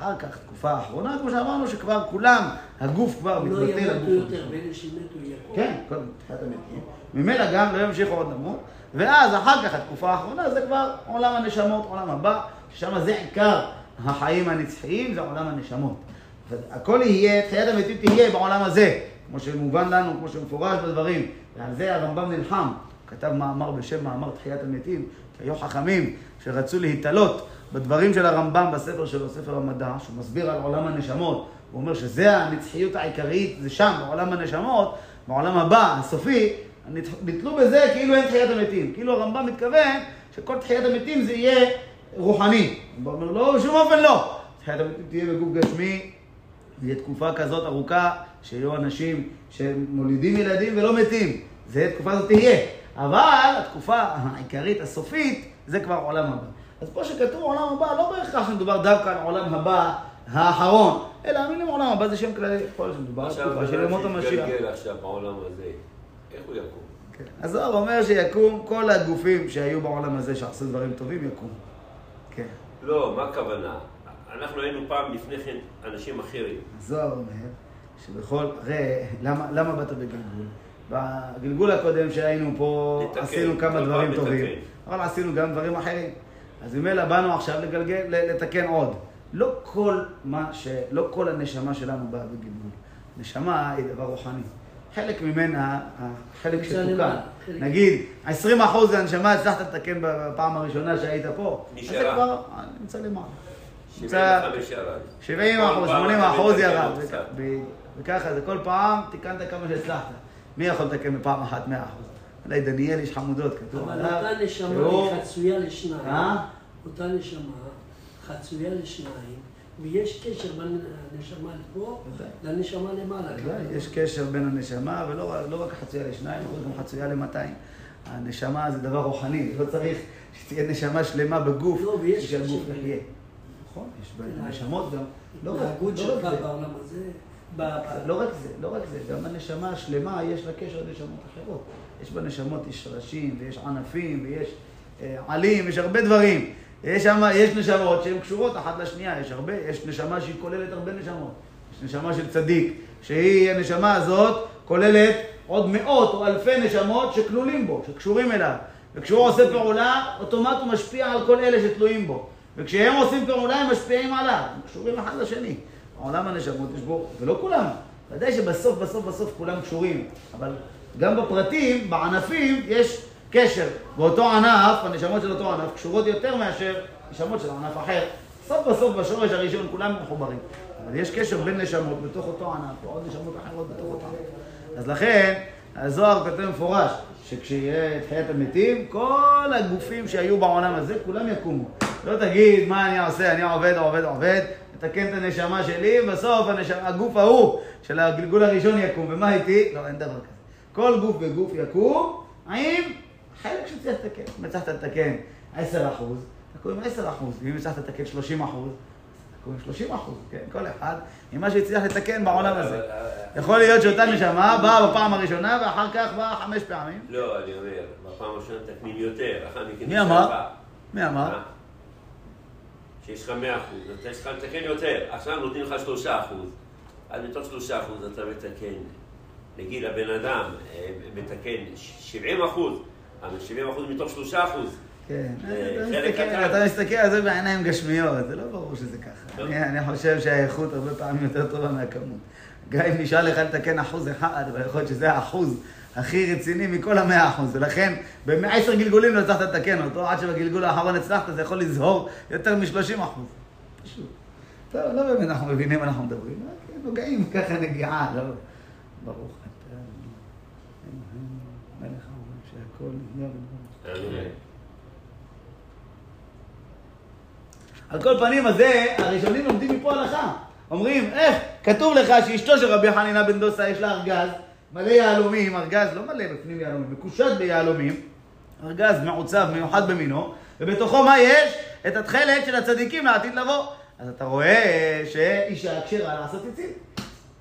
אחר כך, תקופה האחרונה, כמו שאמרנו, שכבר כולם, הגוף כבר לא מתבטל, ימותו הגוף... יותר, ואלה שמתו יקום. כן, קודם תחיית המתים. ממילא גם לא ימשיכו עוד למות, ואז אחר כך, התקופה האחרונה, זה כבר עולם הנשמות, עולם הבא, ששם זה עיקר החיים הנצחיים, זה עולם הנשמות. הכל יהיה, תחיית המתים תהיה בעולם הזה, כמו שמובן לנו, כמו שמפורש בדברים, ועל זה הרמב"ם נלחם. הוא כתב מאמר בשם מאמר תחיית המתים, כי היו חכמים שרצו להתעלות בדברים של הרמב"ם בספר שלו, ספר המדע, שהוא מסביר על עולם הנשמות, הוא אומר שזה הנצחיות העיקרית, זה שם, בעולם הנשמות, בעולם הבא, הסופי, נתלו בזה כאילו אין תחיית המתים. כאילו הרמב"ם מתכוון שכל תחיית המתים זה יהיה רוחני. הוא אומר לא, בשום אופן לא. תחיית המתים תהיה בגוף גשמי, תהיה תקופה כזאת ארוכה, שיהיו אנשים שמולידים ילדים ולא מתים. זה תקופה הזאת תהיה. אבל התקופה העיקרית, הסופית, זה כבר עולם הבא. אז פה שכתוב עולם הבא, לא בהכרח שמדובר דווקא על עולם הבא האחרון, אלא המילים עולם הבא זה שם כללי, יכול להיות שמדובר על תקופה של ימות המשיח. עכשיו בעולם הזה, איך הוא יקום? כן. הזוהר אומר שיקום כל הגופים שהיו בעולם הזה שעשו דברים טובים, יקום. כן. לא, מה הכוונה? אנחנו היינו פעם לפני כן אנשים אחרים. הזוהר אומר שבכל, הרי למה, למה באת בגלגול? בגלגול הקודם שהיינו פה לתקן, עשינו כמה דברים טובים, לתקן. אבל עשינו גם דברים אחרים. אז ממילא באנו עכשיו לגלגל, לתקן עוד. לא כל מה ש... לא כל הנשמה שלנו באה בגלגול. נשמה היא דבר רוחני. חלק ממנה, החלק שתוקן. נגיד, 20% הנשמה הצלחת לתקן בפעם הראשונה שהיית פה. אז זה נשארה. כבר אה, נמצא למעלה. נמצא- 75 ירד. 70 כל אחוז, פעם 80 אתה אחוז ירד. וככה זה כל פעם תיקנת כמה שהצלחת. מי יכול לתקן בפעם אחת 100 אחוז? אולי דניאל איש חמודות, כתוב אבל עליו. אותה נשמה היא חצויה לשניים. אה? אותה נשמה חצויה לשניים, ויש קשר בין הנשמה לפה. לנשמה למעלה. יש קשר בין הנשמה, ולא רק- לא חצויה לשניים, אבל גם חצויה למאתיים. הנשמה זה דבר רוחני, לא צריך שתהיה נשמה שלמה בגוף, לא, ויש הגוף קשר. יחיה. נכון, יש. בנשמות גם. לא רק- לא רק זה. בעולם הזה, לא רק זה, לא רק זה, גם הנשמה השלמה יש לה קשר לנשמות אחרות. יש בנשמות, יש שרשים, ויש ענפים, ויש אה, עלים, יש הרבה דברים. יש שם, יש נשמות שהן קשורות אחת לשנייה, יש הרבה, יש נשמה שהיא כוללת הרבה נשמות. יש נשמה של צדיק, שהיא, הנשמה הזאת, כוללת עוד מאות או אלפי נשמות שכלולים בו, שקשורים אליו. וכשהוא עושה פעולה, אוטומט הוא משפיע על כל אלה שתלויים בו. וכשהם עושים פעולה, הם משפיעים עליו, הם קשורים אחד לשני. עולם הנשמות יש בו, ולא כולם. ודאי שבסוף, בסוף, בסוף כולם קשורים. אבל גם בפרטים, בענפים, יש קשר. באותו ענף, הנשמות של אותו ענף קשורות יותר מאשר נשמות של ענף אחר. בסוף בסוף, בשורש הראשון, כולם מחוברים. אבל יש קשר בין נשמות בתוך אותו ענף, ועוד נשמות אחרות בתוך אותו ענף. אז לכן, הזוהר כותב מפורש, שכשיהיה תחיית המתים, כל הגופים שהיו בעולם הזה, כולם יקומו. לא תגיד, מה אני עושה, אני עובד, עובד, עובד, מתקן את הנשמה שלי, ובסוף הנשמה, הגוף ההוא של הגלגול הראשון יקום, ומה איתי? לא, אין דבר כזה. כל גוף וגוף יקום, עם חלק שצריך לתקן. אם הצלחת לתקן 10 אחוז, תקום עם 10 אחוז, ואם הצלחת לתקן 30 אחוז, תקום עם 30 אחוז, כן? כל אחד עם מה שהצליח לתקן בעולם הזה. יכול להיות שאותה נשמה באה בפעם הראשונה, ואחר כך באה חמש פעמים. לא, אני אומר, בפעם הראשונה תקנים יותר, אחר מכן... מי תשאל אמר? מי אמר? אה? שיש לך 100 אחוז, אתה צריך לתקן יותר. עכשיו נותנים לך 3 אחוז, אז מתוך 3 אחוז אתה מתקן נגיד הבן אדם אה, מתקן 70 אחוז, אבל 70 אחוז מתוך 3 אחוז. כן, אה, אתה מסתכל- על זה בעיניים גשמיות, זה לא ברור שזה ככה. טוב. אני חושב שהאיכות הרבה פעמים יותר טובה מהכמות. גם אם נשאל לך לתקן אחוז אחד, אבל יכול להיות שזה האחוז הכי רציני מכל המאה אחוז, ולכן בעשר גלגולים לא הצלחת לתקן אותו, עד שבגלגול האחרון הצלחת, זה יכול לזהור יותר מ-30 אחוז. פשוט. טוב, לא באמת אנחנו מבינים מה אנחנו מדברים, נוגעים ככה נגיעה, לא... ברוך אתה, מלך העולם שהכל נהיה. אה, על כל פנים, אז הראשונים לומדים מפה הלכה. אומרים, איך? כתוב לך שאשתו של רבי חנינה בן דוסה יש לה ארגז מלא יהלומים, ארגז לא מלא בפנים יהלומים, מקושט ביהלומים, ארגז מעוצב, מיוחד במינו, ובתוכו מה יש? את התכלת של הצדיקים לעתיד לבוא. אז אתה רואה שאישה כשרה לעשות ציצית.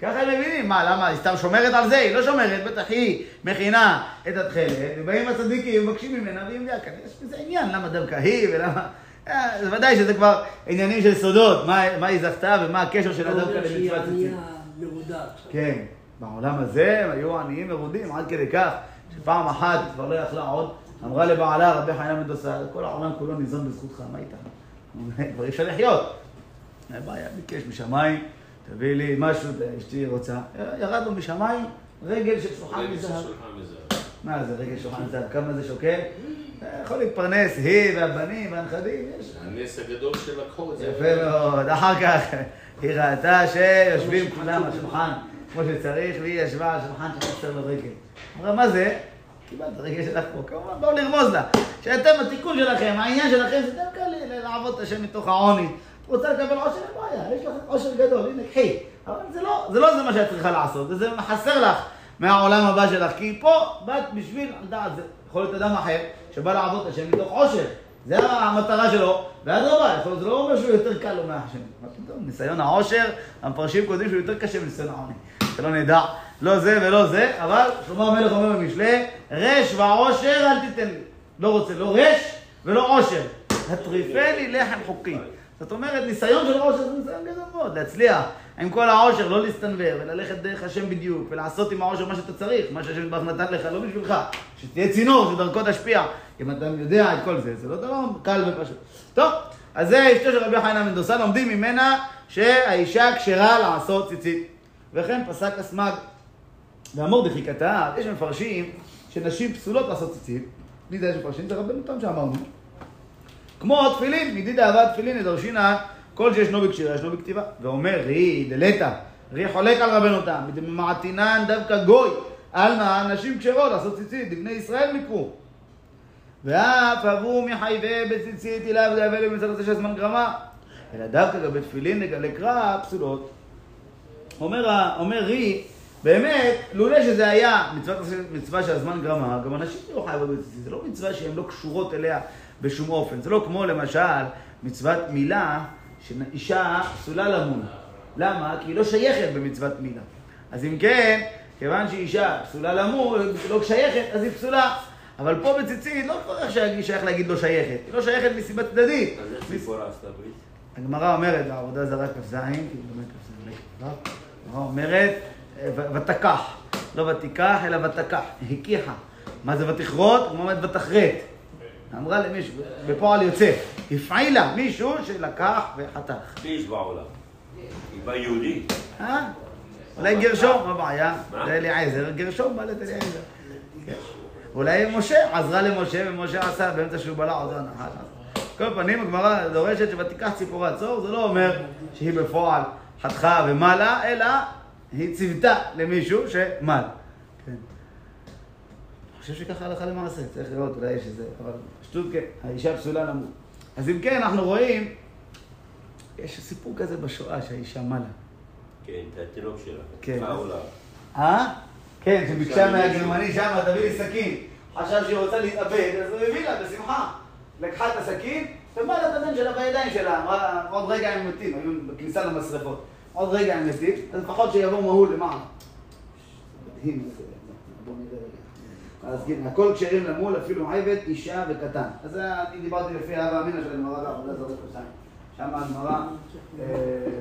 ככה הם מבינים, מה, למה, היא סתם שומרת על זה? היא לא שומרת, בטח היא מכינה את התכלת, ובאים הצדיקים, מבקשים ממנה, והיא מביאה, כנראה יש בזה עניין, למה דווקא היא, ולמה... אה, זה ודאי שזה כבר עניינים של סודות, מה, מה היא זכתה ומה הקשר שלה אתה דווקא למצוות עכשיו. כן, בעולם הזה הם היו עניים מרודים, עד כדי כך שפעם אחת כבר לא יכלה עוד, אמרה לבעלה, רבי חיינה מדוסה, כל העולם כולו ניזון בזכותך, מה אומר, (laughs) כבר אי אפשר לחיות. אין בעיה, ביקש משמיים, תביא לי משהו, אשתי רוצה. ירד לו משמיים רגל של שולחן מזהב. מה זה רגל שולחן מזהב? כמה זה שוקל? יכול להתפרנס, היא והבנים והנכדים, יש. הנס הגדול של לקחו את זה. יפה מאוד. אחר כך היא ראתה שיושבים כולם על שולחן כמו שצריך, והיא ישבה על שולחן שחסר לו רגל. אמרה, מה זה? קיבלת רגל שלך פה. כמובן, באו לרמוז לה. שאתם, התיקון שלכם, העניין שלכם, זה דווקא לעבוד את השם מתוך העוני. את רוצה לקבל עושר, אין בעיה, יש לך עושר גדול, הנה, קחי. אבל זה לא, זה לא זה מה שאת צריכה לעשות, וזה חסר לך מהעולם הבא שלך, כי פה באת בשביל, על דעת, זה יכול להיות אדם אחר, שבא לעבוד את השם מתוך עושר. זה המטרה שלו, ואדרבה, זה לא אומר שהוא יותר קל לו מהשם. מה פתאום, ניסיון העושר, המפרשים כותבים שהוא יותר קשה מניסיון העוני. שלא נדע, לא זה ולא זה, אבל שלמה המלך אומר במשלי, רש ועושר אל תיתן לי. לא רוצה לא רש ולא עושר. הטריפני לחם חוקי. זאת אומרת, ניסיון של עושר זה ניסיון גדול מאוד, להצליח עם כל העושר, לא להסתנוור, וללכת דרך השם בדיוק, ולעשות עם העושר מה שאתה צריך, מה שהשם יתברך נתן לך, לא בשבילך, שתהיה צינור שדרכו תשפיע. אם אתה יודע את כל זה, זה לא דבר קל ופשוט. טוב, אז זה אשתו של רבי חיינה בן דוסה, לומדים ממנה שהאישה כשרה לעשות ציצית. וכן פסק הסמ"ג. והמורדכי כתב, יש מפרשים שנשים פסולות לעשות ציצית. מי זה יש מפרשים? זה רבנו תם שאמרנו. כמו תפילין, מדיד אהבת תפילין לדרשינא, כל שישנו בקשירה ישנו בכתיבה. ואומר, רי דלתא, רי חולק על רבנו תם, מעטינן דווקא גוי, עלמא נשים כשרות לעשות ציצית, דבני ישראל מקרו. ואף עבור מחייבי בציצית אליו דאבל במצד הזה של זמן גרמה. אלא דווקא לגבי תפילין לגלי קרא פסולות. אומר, אומר רי, באמת, לולא שזה היה מצוות, מצווה של הזמן גרמה, גם אנשים לא חייבות בציצית, זה לא מצווה שהן לא קשורות אליה בשום אופן. זה לא כמו למשל מצוות מילה, שאישה פסולה למול. למה? כי היא לא שייכת במצוות מילה. אז אם כן, כיוון שאישה פסולה למול, לא שייכת, אז היא פסולה. אבל פה בציצית לא צריך שהיא שייך להגיד לא שייכת, היא לא שייכת מסיבה צדדית. אז איך ציפורה עשתה ברית? הגמרא אומרת, בעבודה זרה כ"ז, כאילו באמת כ"ז, לא כ"ו, הגמרא אומרת, ותקח, לא ותיקח, אלא ותקח, הקיחה. מה זה ותכרות? הוא אומרת ותחרט. אמרה למישהו, בפועל יוצא, הפעילה מישהו שלקח וחתך. מי יש בעולם? היא באה יהודי. אה? אולי גרשום, מה הבעיה? זה אליעזר, גרשום בא אליעזר. כן. אולי משה, עזרה למשה, ומשה עשה באמצע שהוא בלע אותו הנחל. כל פנים, הגמרא דורשת שוותיקח ציפורה צור, זה לא אומר שהיא בפועל חתכה ומלה, אלא היא ציוותה למישהו שמל. כן. אני חושב שככה הלכה למעשה, צריך לראות, אולי יש איזה, אבל שטות כן, האישה פסולה למות. אז אם כן, אנחנו רואים, יש סיפור כזה בשואה שהאישה מלה. כן, את התינוק שלה. כן. אה? כן, שביקשה מהגרמני שם, תביא לי סכין. חשב שהיא רוצה להתאבד, אז הוא הביא לה בשמחה. לקחה את הסכין, ובא לה את הבן שלה בידיים שלה. אמרה, עוד רגע הם מתים, היו בכניסה למשרפות. עוד רגע הם מתים, אז לפחות שיבוא מהול למעלה. מדהים איזה... בוא נראה רגע. אז כן, הכל כשרים למול, אפילו עבד, אישה וקטן. אז אני דיברתי לפי אבא אמינא של הגמרא בעבודה זרה קוסיים. שם הגמרא, אה,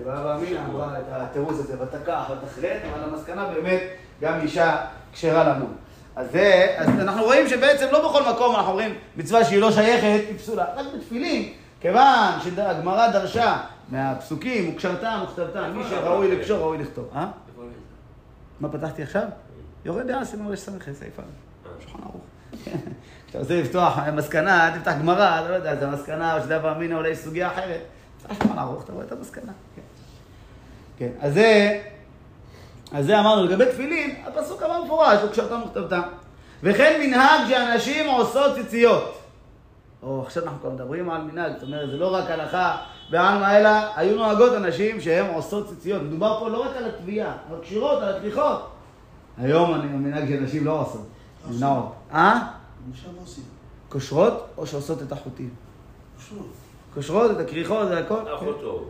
ואבא אמינא אמרה את התירוץ הזה, ותקח ותחרט, אבל המסקנה באמת גם אישה כשרה למות. אז, זה, אז אנחנו רואים שבעצם לא בכל מקום אנחנו אומרים מצווה שהיא לא שייכת, היא פסולה. רק בתפילין, כיוון שהגמרא דרשה מהפסוקים, וקשרתם וכתבתם, מי שראוי לקשור ראוי לכתוב. אה? מה פתחתי עכשיו? יורד דעה סימן רס"ח, סעיף א', שולחן ערוך. (laughs) כשאתה רוצה לפתוח מסקנה, תפתח גמרא, אתה לא יודע, זה מסקנה, או שזה דבר אמינא, אולי סוגיה אחרת. תפתח שולחן ערוך, אתה רואה את המסקנה. כן. כן, אז זה, אז זה אמרנו לגבי תפילין, הפסוק אמר מפורש, וקשרתם וכתבתם. וכן מנהג שאנשים עושות ציציות. או עכשיו אנחנו כבר מדברים על מנהג, זאת אומרת, זה לא רק הלכה בעלמא, אלא היו נוהגות אנשים שהן עושות ציציות. מדובר פה לא רק על התביעה, על קשירות, על התליחות. היום אני המנהג שאנשים לא עושות, נמנעות. אה? עושים. קושרות או שעושות את החוטים? פשוט. קושרות, את הכריכות, זה הכל? אחותו.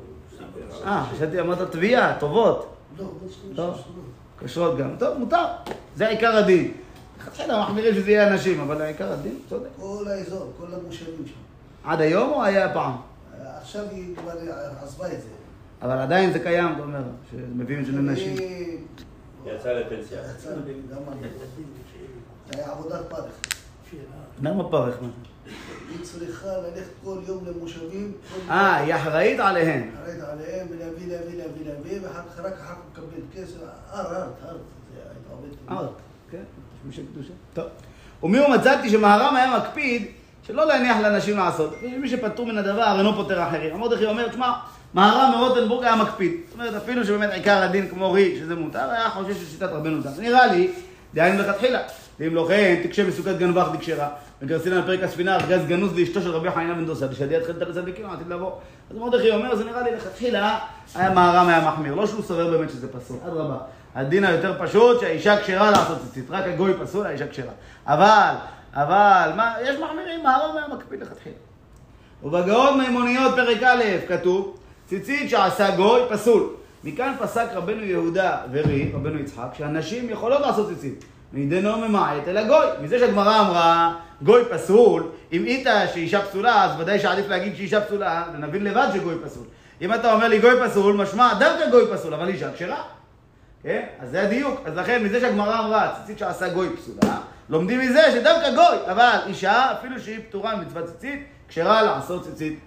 אה, חשבתי אמרת תביעה, טובות. לא, לא לא. קושרות גם. טוב, מותר. זה עיקר הדין. לכתחילה מחמירים שזה יהיה אנשים, אבל עיקר הדין, צודק. כל האזור, כל המושבים שם. עד היום או היה פעם? עכשיו היא כבר עזבה את זה. אבל עדיין זה קיים, אתה אומר, שמביאים את זה לנשים. יצא לפנסיה. יצא, גם אני. (laughs) זה היה עבודת פרך. למה פרך? צריכה ללכת כל יום למושבים. אה. היא אחראית עליהם. לרדת עליהם ולהביא, להביא, להביא, להביא, ואחר כך רק אחר כך מקבל כסף. היית עובד. ארט, כן, יש מי שקדושה. טוב. ומי הוא מצאתי שמהר"ם היה מקפיד שלא להניח לאנשים לעשות. מי שפטור מן הדבר אינו פוטר אחרים. המרדכי אומר, תשמע, מהר"ם מרוטנבורג היה מקפיד. זאת אומרת, אפילו שבאמת עיקר הדין כמו רי, שזה מותר, היה חושב ששיטת רבנו תם. נראה לי, דהיינו לכתחילה. ואם לא כן, תקשה מסוכת גנבך דקשרה. וגרסינן פרק הספינה, ארגז גנוז לאשתו של רבי חנינא בן דוסה, ושדיעת חלטה לצדיקים, עתיד לבוא. אז מרדכי אומר, זה נראה לי לכתחילה, היה מהר"ם היה מחמיר. לא שהוא סובר באמת שזה פסול, אדרבה. הדין היותר פשוט, שהאישה כשרה לעשות ציצית. רק הגוי פסול, האישה כשרה. אבל, אבל, מה, יש מחמירים, מהר"ם היה מקפיד לכתחילה. ובגאון מימוניות פרק א' כתוב, ציצית שעשה גוי פסול. מכאן פסק רבנו יהודה ורי, רבנו יצחק, שהנשים יכולות לעשות ציצית. מידנו ממעט אלא גוי. מזה שהגמרא אמרה, גוי פסול, אם איתה שאישה פסולה, אז ודאי שעדיף להגיד שאישה פסולה, ונבין לבד שגוי פסול. אם אתה אומר לי גוי פסול, משמע דווקא גוי פסול, אבל אישה כשרה. כן? אז זה הדיוק. אז לכן, מזה שהגמרא אמרה, ציצית שעשה גוי פסולה, לומדים מזה שדווקא גוי, אבל אישה, אפילו שהיא פטורה ממצוות ציצית, כשרה לעשות ציצית.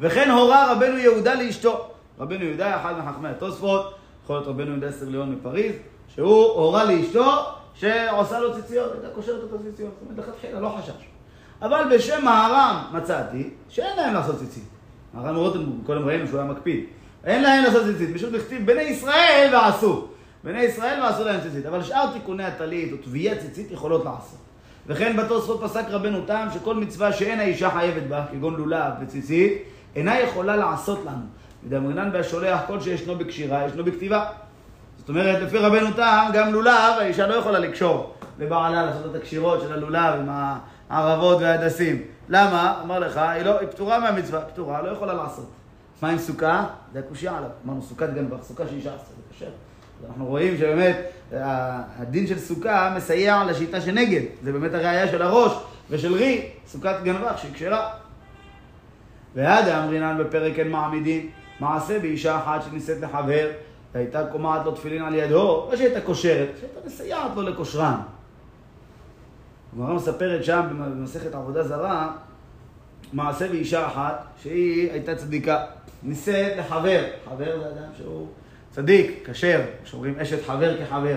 וכן הורה רבנו יהודה לאשתו. רבנו יהודה, אחד מחכמי התוספות, יכול להיות רבנו יהודה סרליון מפריז, שהוא הורה לאשתו שעושה לו ציציות, הייתה קושרת אותו ציציות. זאת אומרת, לכתחילה, לא חשש. אבל בשם מהר"ם מצאתי שאין להם לעשות ציצית. מהר"ם רוטנבורג, קודם ראינו שהוא היה מקפיד. אין להם לעשות ציצית, משום דכתיב בני ישראל ועשו. בני ישראל ועשו להם ציצית. אבל שאר תיקוני הטלית או תביעת ציצית יכולות לעשות. וכן בתוספות פסק רבנו תם שכל מצווה שאין האישה חייבת בה, כגון לולב וציצית, אינה יכולה לעשות לנו. ודאמרינן בהשולח כל שישנו בקשירה, ישנו בכתיבה. זאת אומרת, לפי רבנו תם, גם לולב, האישה לא יכולה לקשור לבעלה לעשות את הקשירות של הלולב עם הערבות וההדסים. למה? אמר לך, היא, לא, היא פטורה מהמצווה, פטורה, לא יכולה לעשות. מה עם סוכה? זה הקושייה עליו. אמרנו, סוכת גנבך, סוכה שאישה עשתה, זה. אז אנחנו רואים שבאמת ה- הדין של סוכה מסייע לשיטה שנגד. זה באמת הראייה של הראש ושל רי, סוכת גנבך שהיא כשרה. ועד אמרינן בפרק אין מעמידין, מעשה באישה אחת שנישאת לחבר, והייתה קומעת לו תפילין על ידו, לא שהייתה קושרת, שהייתה מסייעת לו לקושרן. הגמרא מספרת שם במסכת עבודה זרה, מעשה באישה אחת שהיא הייתה צדיקה, נישאת לחבר, חבר זה אדם שהוא צדיק, כשר, שאומרים אשת חבר כחבר.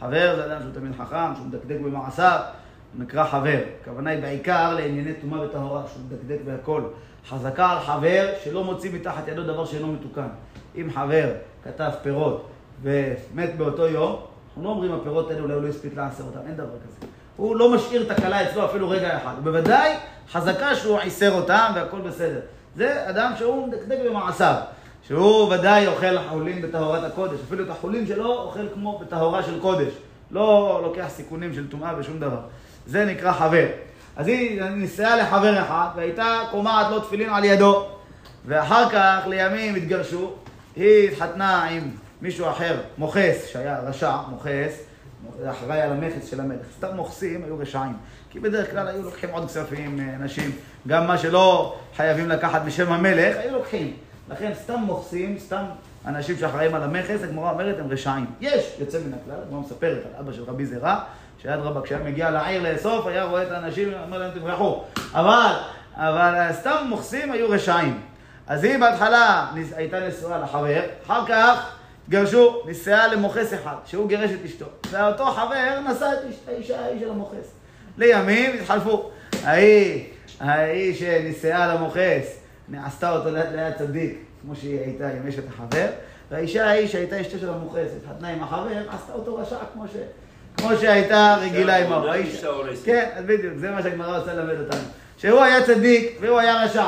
חבר זה אדם שהוא תמיד חכם, שהוא מדקדק במעשיו, נקרא חבר. הכוונה היא בעיקר לענייני טומאה וטהרה, שהוא מדקדק בהכל. חזקה על חבר שלא מוציא מתחת ידו דבר שאינו מתוקן. אם חבר כתב פירות ומת באותו יום, אנחנו לא אומרים הפירות האלה אולי הוא לא הספיק לעשר אותם, אין דבר כזה. הוא לא משאיר את הכלה אצלו אפילו רגע אחד. ובוודאי חזקה שהוא עיסר אותם והכל בסדר. זה אדם שהוא מדקדק במעשיו. שהוא ודאי אוכל חולים בטהרת הקודש, אפילו את החולים שלו אוכל כמו בטהרה של קודש. לא לוקח סיכונים של טומאה ושום דבר. זה נקרא חבר. אז היא נישאה לחבר אחד, והייתה קומעת לו תפילין על ידו. ואחר כך, לימים התגרשו, היא התחתנה עם מישהו אחר, מוכס, שהיה רשע, מוכס, אחראי על המכס של המלך. סתם מוכסים היו רשעים. כי בדרך כלל היו לוקחים עוד כספים, אה, נשים. גם מה שלא חייבים לקחת בשם המלך, היו לוקחים. לכן סתם מוכסים, סתם אנשים שאחראים על המכס, הגמרא אומרת הם רשעים. יש יוצא מן הכלל, הגמרא מספרת על אבא של רבי זירא, שאדרבה, כשהיה מגיע לעיר לאסוף, היה רואה את האנשים, אומר להם תברחו. אבל, אבל סתם מוכסים היו רשעים. אז היא בהתחלה הייתה נשואה לחבר, אחר כך התגרשו, נישאה למוכס אחד, שהוא גירש את אשתו. ואותו חבר נשא את אשת- האישה ההיא של המוכס. לימים התחלפו. ההיא, ההיא שנישאה למוכס, עשתה אותו ליד ליד צדיק, כמו שהיא הייתה עם אשת החבר, והאישה ההיא שהייתה אשתו של המוכס, התחתנה עם החבר, עשתה אותו רשע כמו ש... כמו שהייתה רגילה אישה אונסת. כן, בדיוק, זה מה שהגמרא רוצה ללמד אותנו. שהוא היה צדיק והוא היה רשע.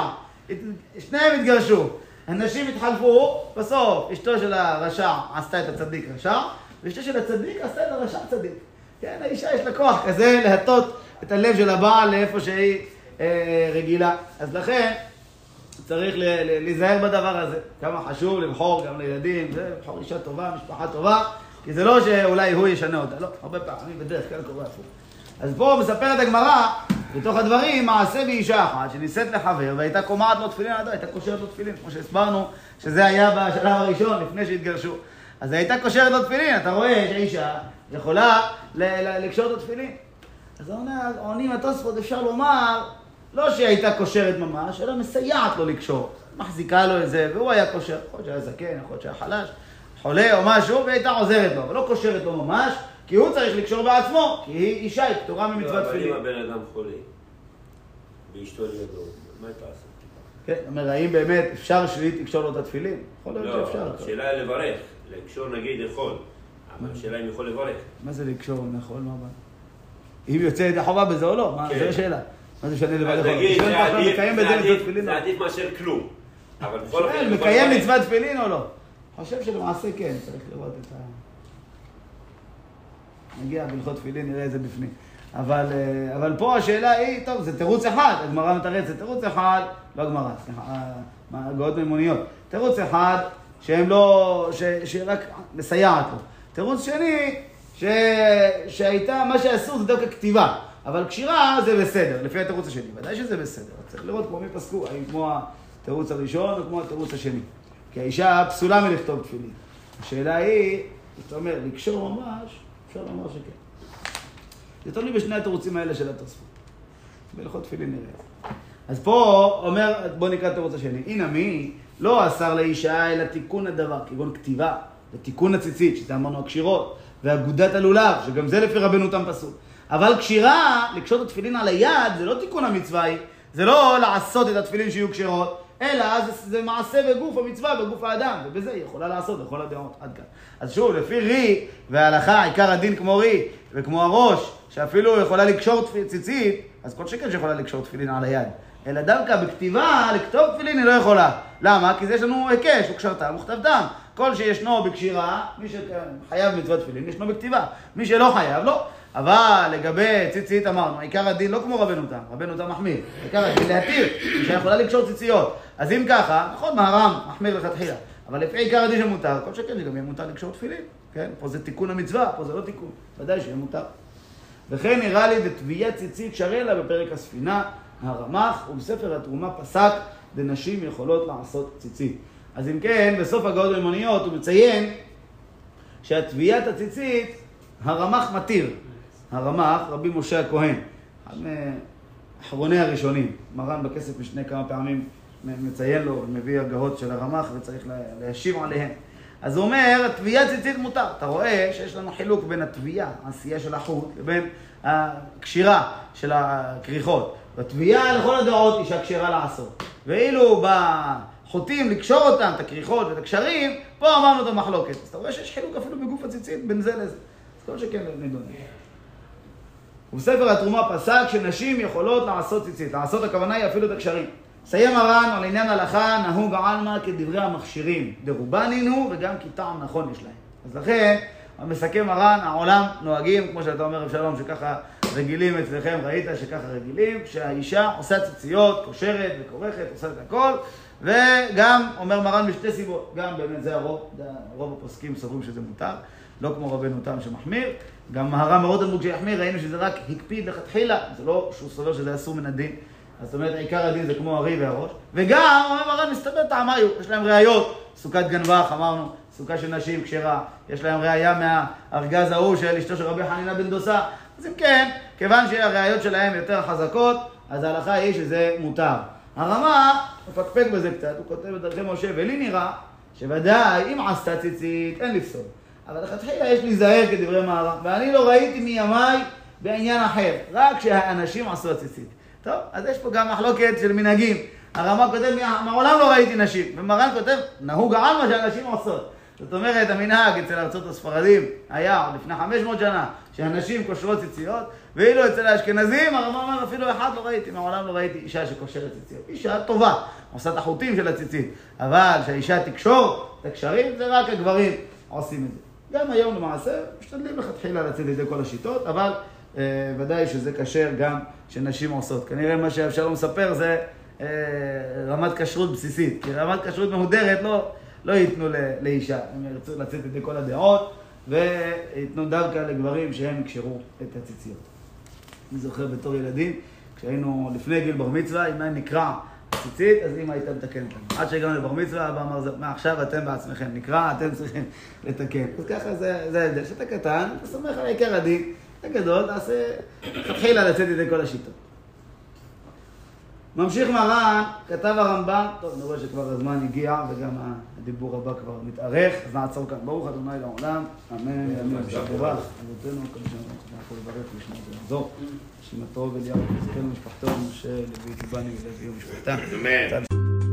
שניהם התגרשו. הנשים התחלפו, בסוף אשתו של הרשע עשתה את הצדיק רשע, ואשתו של הצדיק עשתה את הרשע צדיק. כן, האישה יש לה כוח כזה להטות את הלב של הבעל לאיפה שהיא אה, רגילה. אז לכן צריך להיזהר בדבר הזה. כמה חשוב לבחור גם לילדים, זה, לבחור אישה טובה, משפחה טובה, כי זה לא שאולי הוא ישנה אותה, לא, הרבה פעמים בדרך כלל קורה הפוך. אז פה מספרת הגמרא, בתוך הדברים, מעשה באישה אחת שנישאת לחבר והייתה קומעת לו תפילין, עד- הייתה קושרת לו תפילין, כמו שהסברנו, שזה היה בשלב הראשון, לפני שהתגרשו. אז הייתה קושרת לו תפילין, אתה רואה שהאישה יכולה לקשור לו תפילין. אז עונים התוספות, אפשר לומר, לא שהיא הייתה קושרת ממש, אלא מסייעת לו לקשור. מחזיקה לו את זה, והוא היה קושר, יכול להיות שהיה זקן, יכול להיות שהיה חלש, חולה או משהו, והיא הייתה עוזרת לו, אבל לא קושרת לו ממש, כי הוא צריך לקשור בעצמו, כי היא אישה, היא פטורה ממצוות לא, אבל תפילין. אם הבן אדם חולה, ואשתו לידו, מה תעשה? כן, אומר, האם באמת אפשר שהיא תקשור לו את התפילין? יכול להיות לא, שאפשר. השאלה היא לברך. לקשור נגיד יכול, אבל השאלה אם יכול לברך. מה זה לקשור נכון, מה הבעיה? אם יוצא ידי חובה בזה או לא, מה, כן. זו השאלה. מה זה משנה? נגיד, השאלה זה עדיף- לא. עדיף מאשר כלום. אבל בכל אופן, מקיים לברך. מצוות תפילין או לא? חושב שלמעשה כן, צריך לראות את ה... נגיע בהלכות תפילין, נראה את זה בפנים. אבל, אה, אבל פה השאלה היא, טוב, זה תירוץ אחד, הגמרא מתרצת, תירוץ אחד, לא הגמרא, סליחה, אה, הגאות מימוניות. תירוץ אחד, שהם לא, ש, שרק מסייעת לו. תירוץ שני, ש, שהייתה, מה שאסור זה דווקא כתיבה, אבל קשירה זה בסדר, לפי התירוץ השני. ודאי שזה בסדר, צריך לראות כמו מי פסקו, האם כמו התירוץ הראשון או כמו התירוץ השני. כי האישה פסולה מלכתוב תפילין. השאלה היא, זאת אומרת, לקשור ממש, אפשר לומר שכן. זה תלוי בשני התירוצים האלה של התוספות. בהלכות תפילין נראה. אז פה אומר, בוא נקרא התירוץ השני. הנה מי לא אסר לאישה אלא תיקון הדבר, כגון כתיבה, ותיקון הציצית, שזה אמרנו הקשירות, ואגודת הלולב, שגם זה לפי רבנו תם פסוק. אבל קשירה, לקשות את התפילין על היד, זה לא תיקון המצווה זה לא לעשות את התפילין שיהיו כשרות, אלא זה, זה מעשה בגוף המצווה, בגוף האדם, ובזה היא יכולה לעשות בכל הדעות, עד כאן. אז שוב, לפי רי וההלכה, עיקר הדין כמו רי, וכמו הראש, שאפילו יכולה לקשור תפ- ציצית, אז כל שכן שיכולה לקשור תפילין על היד. אלא דווקא בכתיבה, לכתוב תפילין היא לא יכולה. למה? כי יש לנו היקש, וקשרתם וכתבתם. כל שישנו בקשירה, מי שחייב מצוות תפילין, ישנו בכתיבה. מי שלא חייב, לא. אבל לגבי ציצית אמרנו, עיקר הדין לא כמו רבנו תם, רבנו תם מחמיר. עיקר הדין להתיר, אישה יכולה לקשור ציציות. אז אם ככה, נכון, מהר"ם מחמיר לכתחילה. אבל לפי עיקר הדין שמותר, כל שכן שגם יהיה מותר לקשור תפילין. כן? פה זה תיקון המצווה, פה זה לא תיקון. ודאי שיהיה מותר. וכן נראה לי דתביית ציצית שריה לה בפרק הספינה, הרמ"ח, ובספר התרומה פסק, דנשים יכולות לעשות ציצית. אז אם כן, בסוף הגאות מימוניות הוא מציין שהתביית הציצית, הרמ"ח מתיר. הרמ"ח, רבי משה הכהן, אחד מאחרוני הראשונים. מרן בכסף משנה כמה פעמים מציין לו ומביא הגהות של הרמ"ח וצריך לה- להשיב עליהן. אז הוא אומר, תביעת ציצית מותר. אתה רואה שיש לנו חילוק בין התביעה, העשייה של החוט, לבין הקשירה של הכריכות. בתביעה לכל הדעות היא שהכשרה לעשות. ואילו בחוטים לקשור אותם, את הכריכות ואת הקשרים, פה אמרנו את המחלוקת. אז אתה רואה שיש חילוק אפילו בגוף הציצית בין זה לזה. אז כל שכן נדון. ובספר התרומה פסק שנשים יכולות לעשות ציצית. לעשות הכוונה היא אפילו את הקשרים. סיים הר"ן על עניין הלכה נהוג עלמא כדברי המכשירים. דרובנין הוא וגם כי טעם נכון יש להם. אז לכן, מסכם הר"ן, העולם נוהגים, כמו שאתה אומר אבשלום, שככה רגילים אצלכם, ראית שככה רגילים, שהאישה עושה ציציות, קושרת וכורכת, עושה את הכל, וגם, אומר מרן משתי סיבות, גם באמת זה הרוב, רוב הפוסקים סוברים שזה מותר, לא כמו רבנו תם שמחמיר, גם מהר"ם אמרו כשיחמיר, ראינו שזה רק הקפיד לכתחילה, זה לא שהוא סובר שזה אסור מן הדין. אז זאת אומרת, עיקר הדין זה כמו הרי והראש. וגם, אומר מרן, מסתבר טעמיו, יש להם ראיות. סוכת גנבך, אמרנו, סוכה של נשים כשרה. יש להם ראייה מהארגז ההוא של אשתו של רבי חנינה בן דוסה. אז אם כן, כיוון שהראיות שלהם יותר חזקות, אז ההלכה היא שזה מותר. הרמה מפקפק בזה קצת, הוא כותב בדרכי משה, ולי נראה שוודאי, אם עשתה ציצית, אין לפסול. אבל לכתחילה יש להיזהר כדברי מערב, ואני לא ראיתי מימיי בעניין אחר, רק שהאנשים עשו הציצית. טוב, אז יש פה גם מחלוקת של מנהגים. הרמ"א כותב, מעולם לא ראיתי נשים, ומרן כותב, נהוג העלמא שהנשים עושות. זאת אומרת, המנהג אצל ארצות הספרדים היה עוד לפני 500 שנה, שהנשים קושרות ציציות, ואילו אצל האשכנזים, הרמ"א אומר, אפילו אחד לא ראיתי, מעולם לא ראיתי אישה שקושרת ציציות. אישה טובה, עושה את החוטים של הציצית, אבל שהאישה תקשור את הקשרים, זה רק הגברים עושים את זה. גם היום למעשה, משתדלים לכתחילה לצאת לידי כל השיטות, אבל אה, ודאי שזה כשר גם שנשים עושות. כנראה מה שאבשלום מספר זה אה, רמת כשרות בסיסית, כי רמת כשרות מהודרת לא, לא ייתנו לאישה, הם ירצו לצאת לידי כל הדעות, וייתנו דווקא לגברים שהם יקשרו את הציציות. אני זוכר בתור ילדים, כשהיינו לפני גיל בר מצווה, אם היה נקרע ציצית, אז אמא הייתה מתקנת לנו. עד שהגענו לבר מצווה, אבא אמר, "זה- מעכשיו אתם בעצמכם נקרע, אתם צריכים לתקן. אז ככה זה זה ההבדל. כשאתה קטן, אתה סומך על עיקר הדין, אתה גדול, תעשה, תתחילה לצאת ידי כל השיטות. ממשיך מרן, כתב הרמב"ם, טוב, אני רואה שכבר הזמן הגיע וגם הדיבור הבא כבר מתארך, אז נעצור כאן. ברוך ה' לעולם, אמן, אמן. שברך, אבותינו, הוא, אנחנו לברך ולשמוע ולעזור. שימתו ואליהו, יזכנו משפחתו, משה, לוי, קיבני ולוי ומשפחתה. אמן.